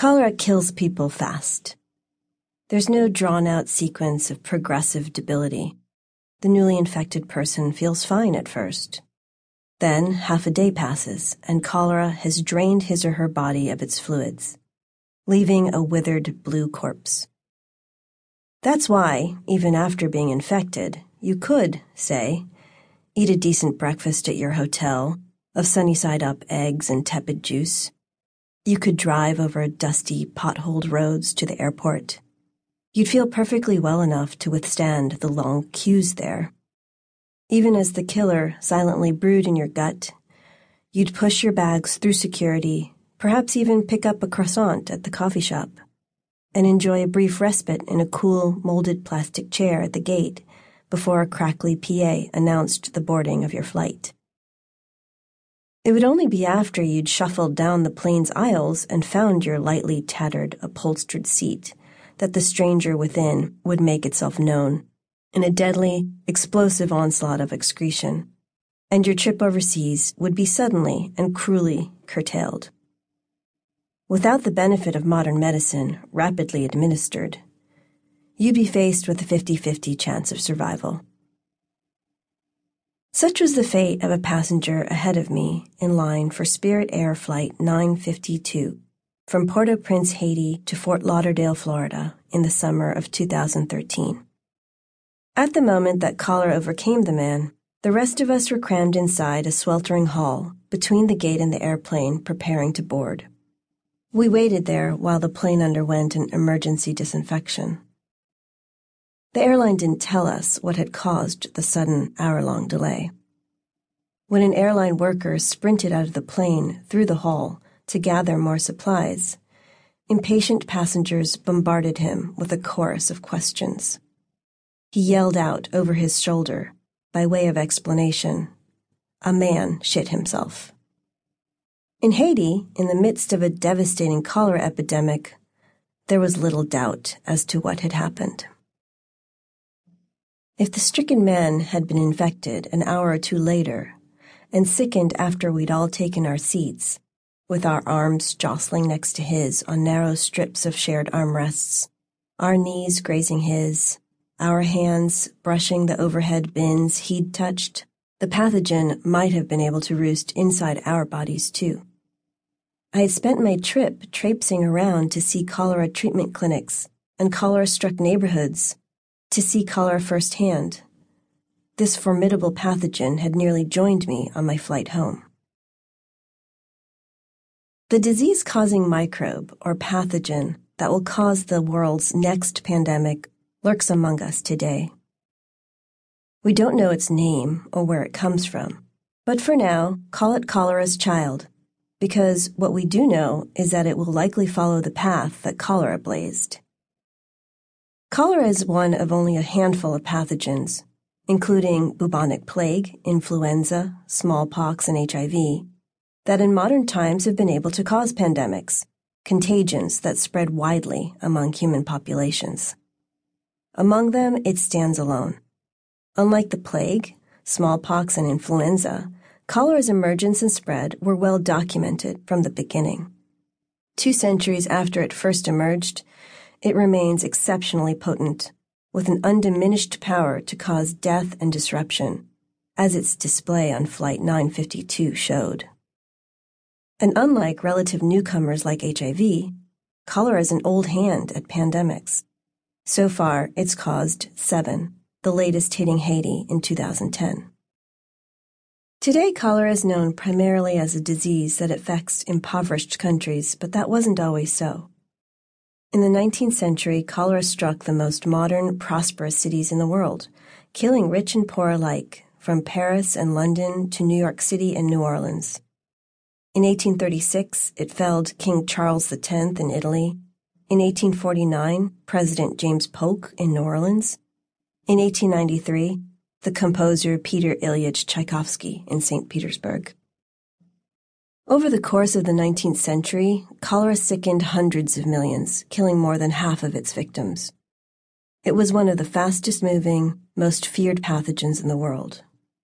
Cholera kills people fast. There's no drawn out sequence of progressive debility. The newly infected person feels fine at first. Then half a day passes, and cholera has drained his or her body of its fluids, leaving a withered blue corpse. That's why, even after being infected, you could, say, eat a decent breakfast at your hotel of sunny side up eggs and tepid juice. You could drive over dusty, potholed roads to the airport You'd feel perfectly well enough to withstand the long queues there. Even as the killer silently brewed in your gut, you'd push your bags through security, perhaps even pick up a croissant at the coffee shop, and enjoy a brief respite in a cool, molded plastic chair at the gate before a crackly PA announced the boarding of your flight. It would only be after you'd shuffled down the plane's aisles and found your lightly tattered, upholstered seat that the stranger within would make itself known in a deadly, explosive onslaught of excretion, and your trip overseas would be suddenly and cruelly curtailed. Without the benefit of modern medicine rapidly administered, you'd be faced with a 50 50 chance of survival. Such was the fate of a passenger ahead of me in line for Spirit Air Flight 952 from Port-au-Prince, Haiti to Fort Lauderdale, Florida in the summer of 2013. At the moment that cholera overcame the man, the rest of us were crammed inside a sweltering hall between the gate and the airplane preparing to board. We waited there while the plane underwent an emergency disinfection. The airline didn't tell us what had caused the sudden hour long delay. When an airline worker sprinted out of the plane through the hall to gather more supplies. Impatient passengers bombarded him with a chorus of questions. He yelled out over his shoulder, by way of explanation, A man shit himself. In Haiti, in the midst of a devastating cholera epidemic, there was little doubt as to what had happened. If the stricken man had been infected an hour or two later and sickened after we'd all taken our seats, with our arms jostling next to his on narrow strips of shared armrests, our knees grazing his, our hands brushing the overhead bins he'd touched, the pathogen might have been able to roost inside our bodies too. I had spent my trip traipsing around to see cholera treatment clinics and cholera struck neighborhoods to see cholera firsthand. This formidable pathogen had nearly joined me on my flight home. The disease causing microbe or pathogen that will cause the world's next pandemic lurks among us today. We don't know its name or where it comes from, but for now, call it cholera's child, because what we do know is that it will likely follow the path that cholera blazed. Cholera is one of only a handful of pathogens, including bubonic plague, influenza, smallpox, and HIV, that in modern times have been able to cause pandemics, contagions that spread widely among human populations. Among them, it stands alone. Unlike the plague, smallpox, and influenza, cholera's emergence and spread were well documented from the beginning. Two centuries after it first emerged, it remains exceptionally potent, with an undiminished power to cause death and disruption, as its display on Flight 952 showed. And unlike relative newcomers like HIV, cholera is an old hand at pandemics. So far, it's caused seven, the latest hitting Haiti in 2010. Today, cholera is known primarily as a disease that affects impoverished countries, but that wasn't always so. In the 19th century, cholera struck the most modern, prosperous cities in the world, killing rich and poor alike, from Paris and London to New York City and New Orleans. In 1836, it felled King Charles X in Italy. In 1849, President James Polk in New Orleans. In 1893, the composer Peter Ilyich Tchaikovsky in St. Petersburg. Over the course of the 19th century, cholera sickened hundreds of millions, killing more than half of its victims. It was one of the fastest moving, most feared pathogens in the world.